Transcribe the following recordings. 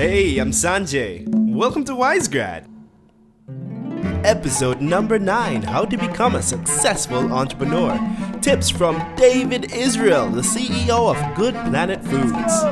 Hey, I'm Sanjay. Welcome to Wisegrad. Episode number 9 How to Become a Successful Entrepreneur. Tips from David Israel, the CEO of Good Planet Foods.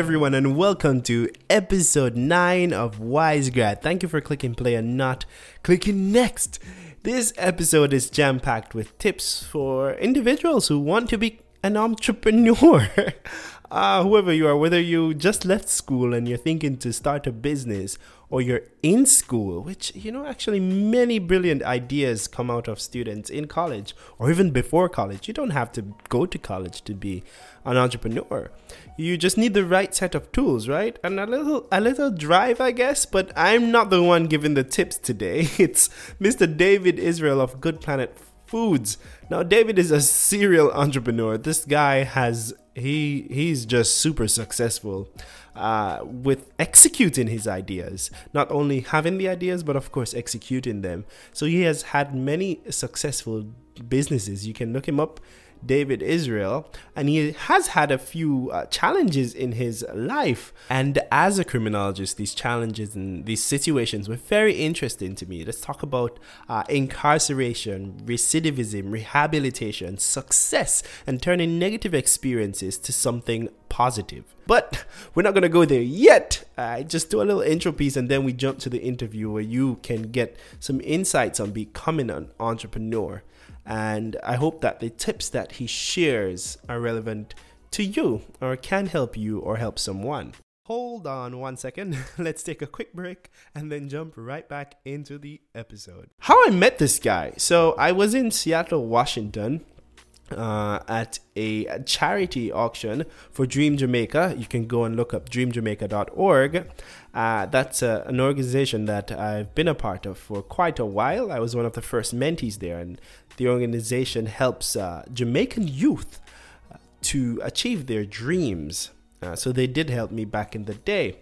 Everyone, and welcome to episode 9 of Wisegrad. Thank you for clicking play and not clicking next. This episode is jam packed with tips for individuals who want to be an entrepreneur. uh, whoever you are, whether you just left school and you're thinking to start a business, or you're in school, which, you know, actually many brilliant ideas come out of students in college or even before college. You don't have to go to college to be an entrepreneur. You just need the right set of tools, right? And a little a little drive, I guess, but I'm not the one giving the tips today. It's Mr. David Israel of Good Planet Foods. Now David is a serial entrepreneur. This guy has he he's just super successful uh, with executing his ideas. Not only having the ideas, but of course executing them. So he has had many successful businesses. You can look him up David Israel, and he has had a few uh, challenges in his life. And as a criminologist, these challenges and these situations were very interesting to me. Let's talk about uh, incarceration, recidivism, rehabilitation, success, and turning negative experiences to something positive. But we're not going to go there yet. I uh, just do a little intro piece and then we jump to the interview where you can get some insights on becoming an entrepreneur. And I hope that the tips that he shares are relevant to you or can help you or help someone. Hold on one second. Let's take a quick break and then jump right back into the episode. How I met this guy. So I was in Seattle, Washington uh, at a charity auction for Dream Jamaica. You can go and look up dreamjamaica.org. Uh, that's uh, an organization that I've been a part of for quite a while. I was one of the first mentees there, and the organization helps uh, Jamaican youth uh, to achieve their dreams. Uh, so they did help me back in the day.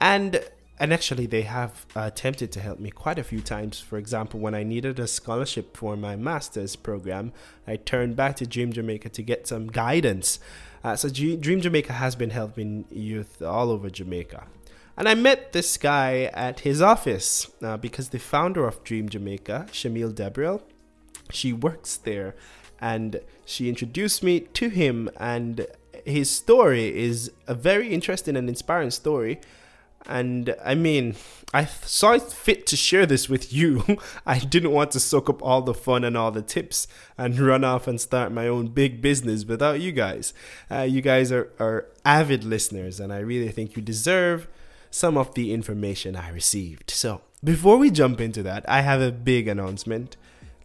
And and actually they have attempted to help me quite a few times. For example when i needed a scholarship for my master's program i turned back to dream jamaica to get some guidance. Uh, so G- dream jamaica has been helping youth all over jamaica. And i met this guy at his office uh, because the founder of dream jamaica shamil debril she works there. And she introduced me to him and his story is a very interesting and inspiring story and I mean, I saw it fit to share this with you. I didn't want to soak up all the fun and all the tips and run off and start my own big business without you guys. Uh, you guys are, are avid listeners, and I really think you deserve some of the information I received. So, before we jump into that, I have a big announcement.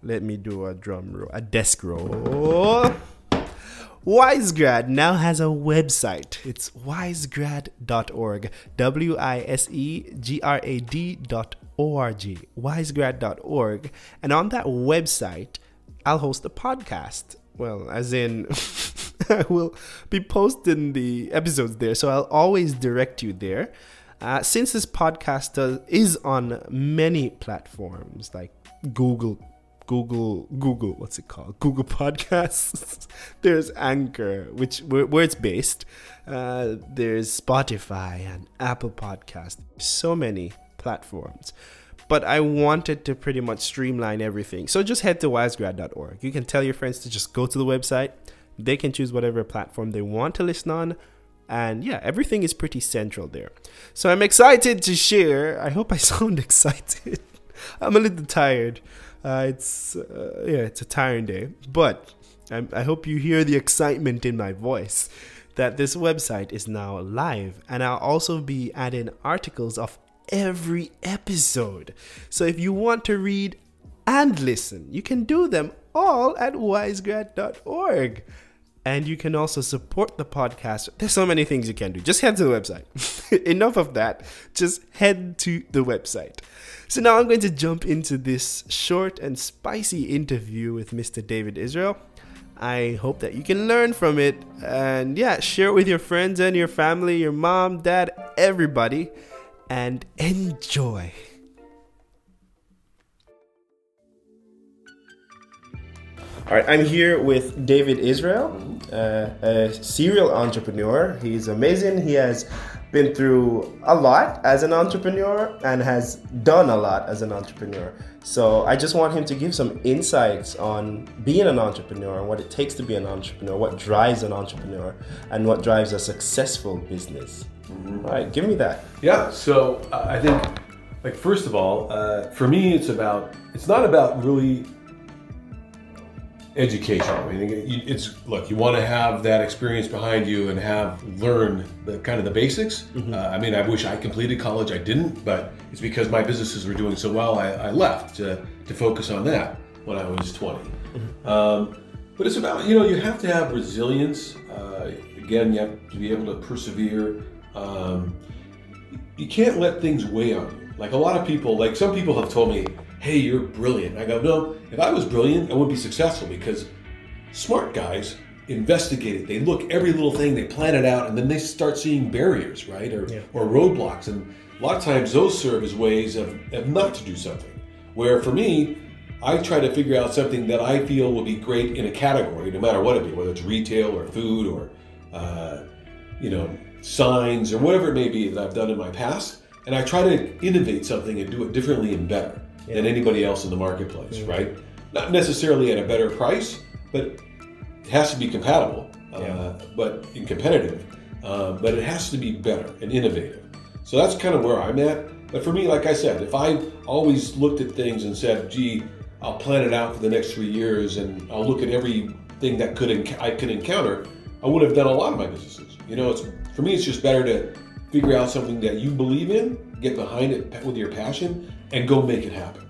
Let me do a drum roll, a desk roll. Wisegrad now has a website. It's wisegrad.org. W I S E G R A D.org. Wisegrad.org. And on that website, I'll host a podcast. Well, as in, I will be posting the episodes there. So I'll always direct you there. Uh, since this podcast uh, is on many platforms like Google Google Google what's it called Google Podcasts. there's Anchor, which where, where it's based. Uh, there's Spotify and Apple Podcast. So many platforms. But I wanted to pretty much streamline everything. So just head to wisegrad.org. You can tell your friends to just go to the website. They can choose whatever platform they want to listen on. And yeah, everything is pretty central there. So I'm excited to share. I hope I sound excited. I'm a little tired. Uh, it's uh, yeah, it's a tiring day, but I, I hope you hear the excitement in my voice that this website is now live, and I'll also be adding articles of every episode. So if you want to read and listen, you can do them all at wisegrad.org. And you can also support the podcast. There's so many things you can do. Just head to the website. Enough of that. Just head to the website. So now I'm going to jump into this short and spicy interview with Mr. David Israel. I hope that you can learn from it and yeah, share it with your friends and your family, your mom, dad, everybody, and enjoy. All right, I'm here with David Israel, uh, a serial entrepreneur. He's amazing. He has been through a lot as an entrepreneur and has done a lot as an entrepreneur. So I just want him to give some insights on being an entrepreneur and what it takes to be an entrepreneur, what drives an entrepreneur, and what drives a successful business. Mm-hmm. All right, give me that. Yeah. So uh, I think, like first of all, uh, for me, it's about it's not about really education. I mean, it's look, you want to have that experience behind you and have learn the kind of the basics. Mm-hmm. Uh, I mean, I wish I completed college. I didn't, but it's because my businesses were doing so well. I, I left to, to focus on that when I was 20. Mm-hmm. Um, but it's about you know you have to have resilience. Uh, again, you have to be able to persevere. Um, you can't let things weigh on you. Like a lot of people, like some people have told me, hey, you're brilliant. I go, no, if I was brilliant, I wouldn't be successful because smart guys investigate it. They look every little thing, they plan it out, and then they start seeing barriers, right? Or, yeah. or roadblocks. And a lot of times those serve as ways of, of not to do something. Where for me, I try to figure out something that I feel will be great in a category, no matter what it be, whether it's retail or food or, uh, you know, signs or whatever it may be that I've done in my past. And I try to innovate something and do it differently and better yeah. than anybody else in the marketplace, mm-hmm. right? Not necessarily at a better price, but it has to be compatible, uh, yeah. but in competitive. Uh, but it has to be better and innovative. So that's kind of where I'm at. But for me, like I said, if I always looked at things and said, "Gee, I'll plan it out for the next three years, and I'll look at everything that could enc- I could encounter," I would have done a lot of my businesses. You know, it's for me, it's just better to figure out something that you believe in, get behind it with your passion, and go make it happen.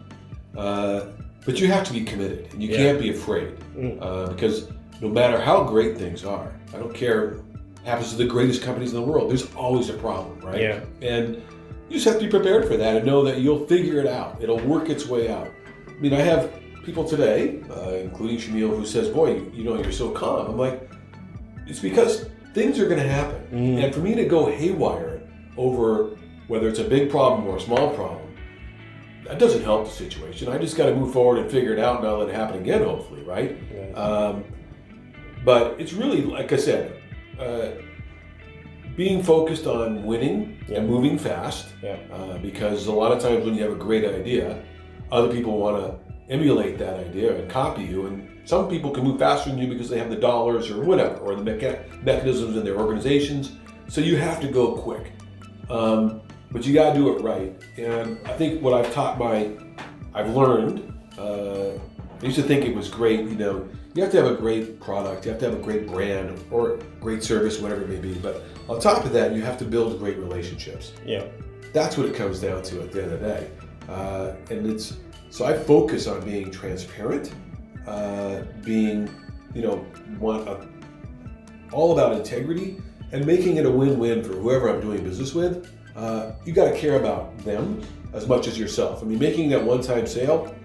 Uh, but you have to be committed, and you yeah. can't be afraid mm. uh, because no matter how great things are, I don't care happens to the greatest companies in the world. There's always a problem, right? Yeah. And you just have to be prepared for that and know that you'll figure it out. It'll work its way out. I mean, I have people today, uh, including Shamil, who says, "Boy, you, you, know, you're so calm." I'm like, it's because things are going to happen, mm. and for me to go haywire over whether it's a big problem or a small problem that doesn't help the situation. I just got to move forward and figure it out and not let it happen again, hopefully, right? Um, but it's really, like I said, uh, being focused on winning yeah. and moving fast. Yeah. Uh, because a lot of times when you have a great idea, other people want to emulate that idea and copy you. And some people can move faster than you because they have the dollars or whatever, or the mecha- mechanisms in their organizations. So you have to go quick. Um, but you got to do it right. And I think what I've taught my, I've learned. Uh, I used to think it was great. You know, you have to have a great product, you have to have a great brand or great service, whatever it may be. But on top of that, you have to build great relationships. Yeah, that's what it comes down to at the end of the day. Uh, and it's so I focus on being transparent, uh, being, you know, want a, all about integrity and making it a win-win for whoever I'm doing business with uh, you got to care about them as much as yourself. I mean, making that one-time sale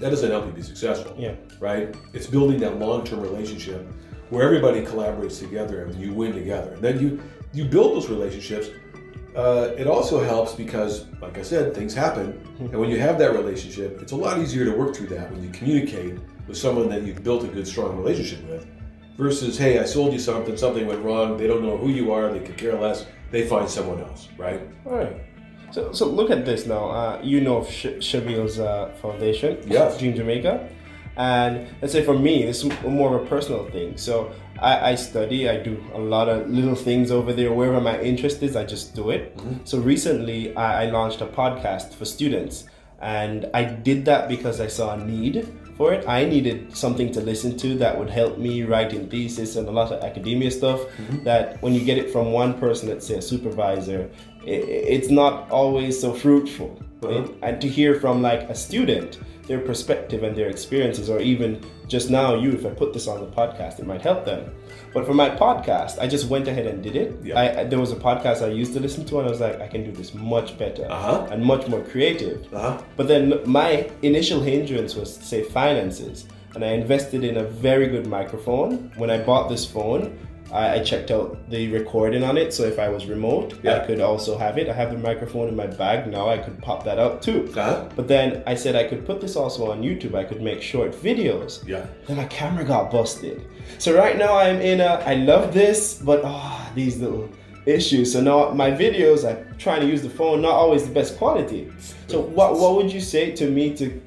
that doesn't help you be successful. Yeah. Right. It's building that long-term relationship where everybody collaborates together and you win together. And then you you build those relationships. Uh, it also helps because, like I said, things happen, and when you have that relationship, it's a lot easier to work through that when you communicate with someone that you've built a good, strong relationship with. Versus, hey, I sold you something, something went wrong. They don't know who you are. They could care less they find someone else, right? All right. So, so look at this now. Uh, you know of Sh- Shamil's uh, foundation, yes. Dream Jamaica, and let's say for me, this is more of a personal thing. So I, I, study, I do a lot of little things over there. Wherever my interest is, I just do it. Mm-hmm. So recently, I, I launched a podcast for students, and I did that because I saw a need for it. I needed something to listen to that would help me writing thesis and a lot of academia stuff. Mm-hmm. That when you get it from one person, let's say a supervisor, it, it's not always so fruitful. Right? Uh-huh. And to hear from like a student, their perspective and their experiences, or even just now you, if I put this on the podcast, it might help them. But for my podcast, I just went ahead and did it. Yeah. I, there was a podcast I used to listen to, and I was like, I can do this much better uh-huh. and much more creative. Uh-huh. But then my initial hindrance was, say, finances. And I invested in a very good microphone. When I bought this phone, I, I checked out the recording on it. So if I was remote, Yeah. I could also have it. I have the microphone in my bag now. I could pop that out too. Uh-huh. But then I said I could put this also on YouTube. I could make short videos. Yeah. Then my camera got busted. So right now I'm in a. I love this, but ah, these little issues. So now my videos, I'm trying to use the phone, not always the best quality. So what what would you say to me to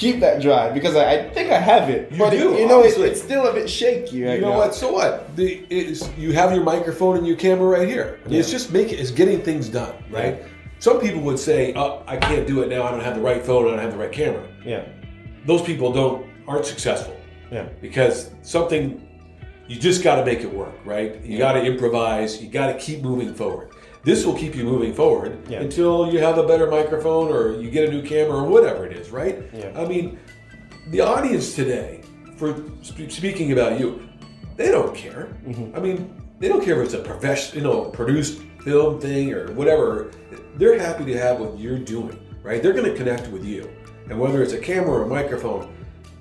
keep that drive? Because I, I think I have it, You but do, you know it, it's still a bit shaky right You know now. what? So what? The is you have your microphone and your camera right here. I mean, it's just making, it's getting things done, right? Some people would say, "Oh, I can't do it now. I don't have the right phone. I don't have the right camera." Yeah, Those people don't aren't successful yeah, because something you just got to make it work, right? You got to improvise. You got to keep moving forward. This will keep you moving forward Yeah. until you have a better microphone or you get a new camera or whatever it is, right? Yeah. I mean, the audience today, for sp- speaking about you, they don't care. Mm-hmm. I mean, they don't care if it's a professional, you know, produced film thing or whatever. They're happy to have what you're doing, right? They're going to connect with you, and whether it's a camera or a microphone,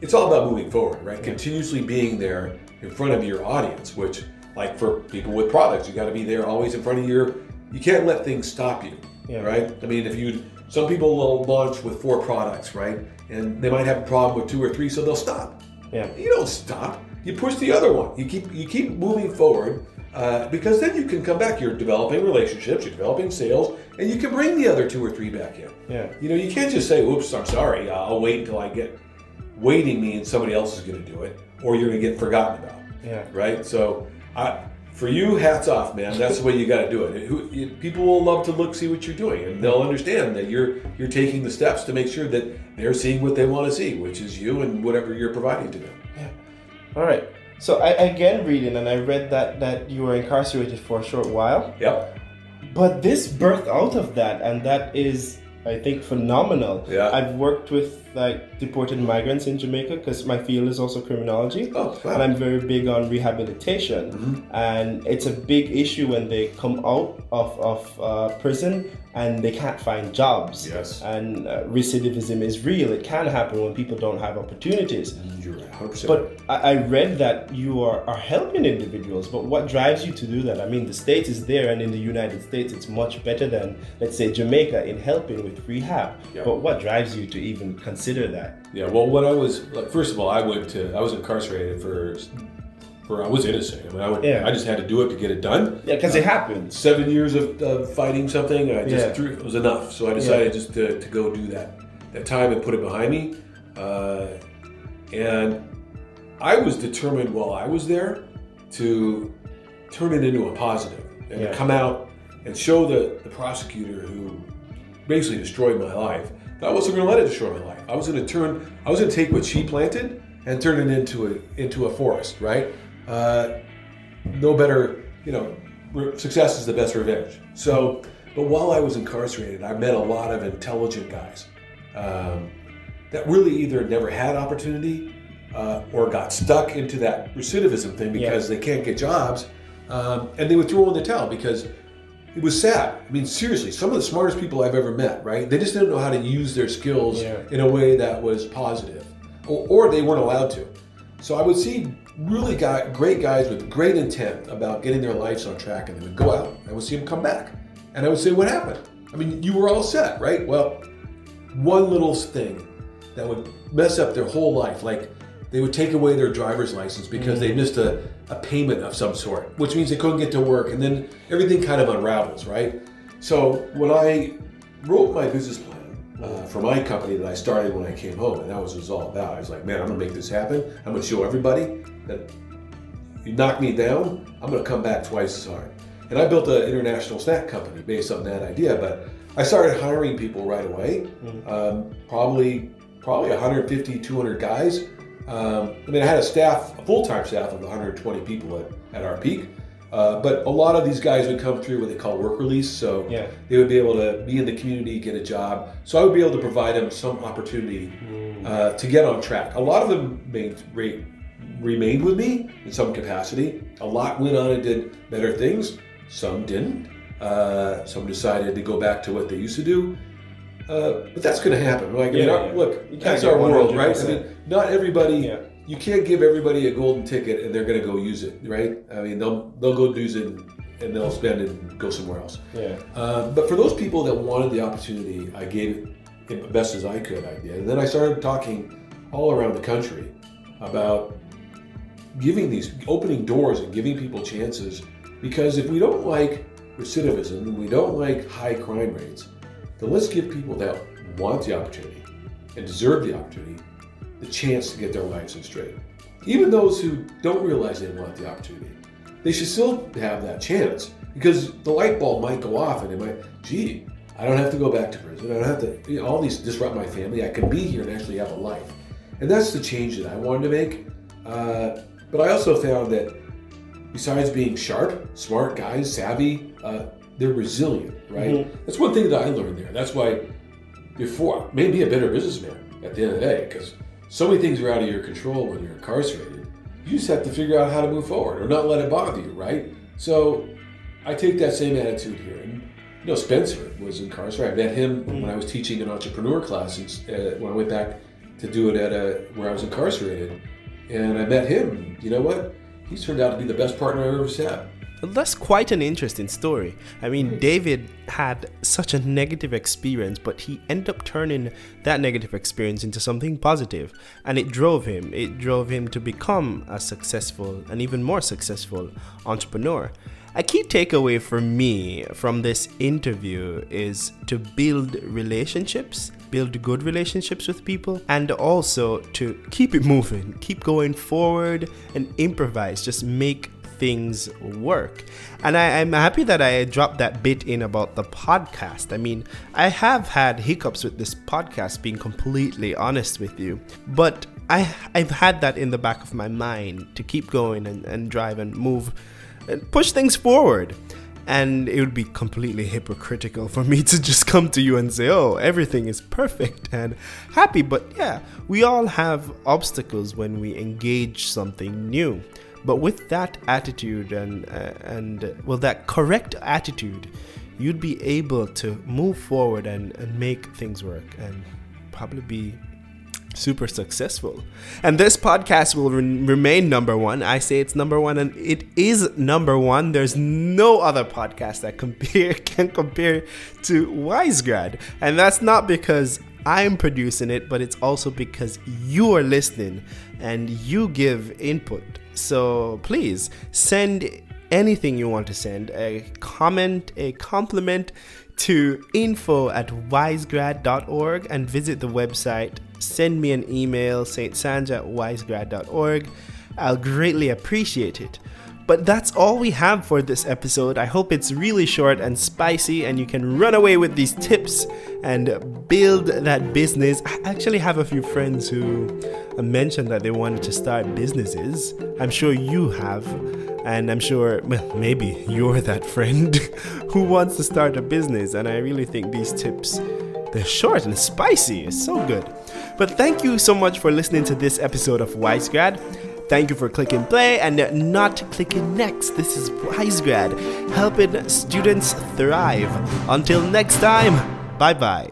it's all about moving forward, right? Continuously being there in front of your audience, which, like for people with products, you got to be there always in front of your. You can't let things stop you, Yeah. right? I mean, if you some people will launch with four products, right? And they might have a problem with two or three, so they'll stop. yeah, You don't stop. You push the other one. You keep you keep moving forward uh, because then you can come back. You're developing relationships. You're developing sales, and you can bring the other two or three back in. yeah, You know, you can't just say, "Oops, I'm sorry. I'll wait until I get." Waiting means somebody else is going to do it, or you're going to get forgotten about. yeah. Right. So, I, for you, hats off, man. That's the way you got to do it. People will love to look, see what you're doing, and they'll understand that you're you're taking the steps to make sure that they're seeing what they want to see, which is you and whatever you're providing to them. Yeah. All right. So I again reading, and I read that that you were incarcerated for a short while. Yep. But this birthed out of that, and that is, I think, phenomenal. Yeah. I've worked with like deported migrants in Jamaica because my field is also criminology. Oh, wow. Mm-hmm. And I'm very big on rehabilitation. And it's a big issue when they come out of, of uh, prison and they can't find jobs. Yes. And uh, recidivism is real. It can happen when people don't have opportunities. You're right, 100%. But I, I read that you are, are helping individuals, but what drives you to do that? I mean, the States is there, and in the United States, it's much better than, let's say, Jamaica in helping with rehab. Yeah. But what drives you to even consider that? yeah, well, when I was like, first of all, I went to, I was incarcerated for, for I was innocent. I mean, I, went, Yeah. I just had to do it to get it done. Yeah, because it happened. seven years of, of fighting something, I just Yeah. threw it was enough. So I decided just to, to go do that that time and put it behind me. Uh, and I was determined while I was there to turn it into a positive and Yeah. to come out and show the, the prosecutor who basically destroyed my life that I wasn't going to let it destroy my life. I was going to turn, I was going to take what she planted and turn it into a into a forest, right? Uh, no better, you know, success is the best revenge. So, but while I was incarcerated, I met a lot of intelligent guys um, that really either never had opportunity uh, or got stuck into that recidivism thing because they can't get jobs, um, and they would throw in the towel because it was sad. I mean, seriously, some of the smartest people I've ever met, right? They just didn't know how to use their skills Yeah. in a way that was positive, or, or they weren't allowed to. So I would see really got great guys with great intent about getting their lives on track, and they would go out. I would see them come back, and I would say, "What happened? I mean, you were all set, right? Well, one little thing that would mess up their whole life, like they would take away their driver's license because they mm. missed a, a payment of some sort, which means they couldn't get to work, and then everything kind of unravels, right? So when I wrote my business plan uh, for my company that I started when I came home, and that was what it was all about. I was like, man, I'm gonna make this happen. I'm gonna show everybody that you knock me down, I'm gonna come back twice as hard. And I built an international snack company based on that idea, but I started hiring people right away. Um, probably, probably 150, 200 guys. Um, I mean, I had a staff, a full-time staff of 120 people at, at our peak. Uh, but a lot of these guys would come through what they call work release. So Yeah. they would be able to be in the community, get a job. So I would be able to provide them some opportunity uh, to get on track. A lot of them made, re, remained with me in some capacity. A lot went on and did better things. Some didn't. Uh, some decided to go back to what they used to do. Uh, but that's going to happen. Like, I mean, Yeah, our- look, that's our world, right? I mean, not everybody. You can't give everybody a golden ticket and they're going to go use it, right? I mean, they'll they'll go use it and, and they'll spend it and go somewhere else. Yeah. Uh, but for those people that wanted the opportunity, I gave it the best as I could. I did, and then I started talking all around the country about giving these opening doors and giving people chances. Because if we don't like recidivism and we don't like high crime rates, then let's give people that want the opportunity and deserve the opportunity the chance to get their lives in straight. Even those who don't realize they want the opportunity, they should still have that chance because the light bulb might go off and they might, gee, I don't have to go back to prison. I don't have to, you know, all these disrupt my family. I can be here and actually have a life. And that's the change that I wanted to make. Uh, but I also found that besides being sharp, smart guys, savvy, uh, they're resilient, right? Mm-hmm. That's one thing that I learned there. That's why before, maybe a better businessman at the end of the day, because so many things are out of your control when you're incarcerated. You just have to figure out how to move forward or not let it bother you, right? So I take that same attitude here. And you know, Spencer was incarcerated. I met him mm-hmm. when I was teaching an entrepreneur class uh, when I went back to do it at a, where I was incarcerated. And I met him. You know what? He's turned out to be the best partner I've ever had. That's quite an interesting story. I mean, David had such a negative experience, but he ended up turning that negative experience into something positive, and it drove him. It drove him to become a successful and even more successful entrepreneur. A key takeaway for me from this interview is to build relationships, build good relationships with people, and also to keep it moving, keep going forward and improvise. Just make things work. And I, am happy that I dropped that bit in about the podcast. I mean, I have had hiccups with this podcast, being completely honest with you, but I, I've had that in the back of my mind to keep going and, and drive and move and push things forward. And it would be completely hypocritical for me to just come to you and say, oh, everything is perfect and happy. But yeah, we all have obstacles when we engage something new. But with that attitude and uh, and well, that correct attitude, you'd be able to move forward and, and make things work and probably be super successful. And this podcast will re- remain number one. I say it's number one, and it is number one. There's no other podcast that compare can compare to Wisegrad, and that's not because I'm producing it, but it's also because you are listening and you give input so please send anything you want to send a comment, a compliment to info at wisegrad.org and visit the website. Send me an email, St. At wisegrad.org. I'll greatly appreciate it. But that's all we have for this episode. I hope it's really short and spicy and you can run away with these tips and build that business. I actually have a few friends who mentioned that they wanted to start businesses. I'm sure you have. And I'm sure, well, maybe you're that friend who wants to start a business. And I really think these tips, they're short and spicy. It's so good. But thank you so much for listening to this episode of Wisegrad. Thank you for clicking play and not clicking next. This is Wisegrad, helping students thrive. Until next time, bye bye.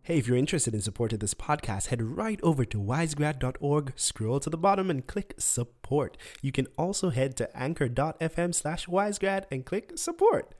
Hey, if you're interested in supporting this podcast, head right over to wisegrad.org, scroll to the bottom and click support. You can also head to anchor.fm slash wisegrad and click support.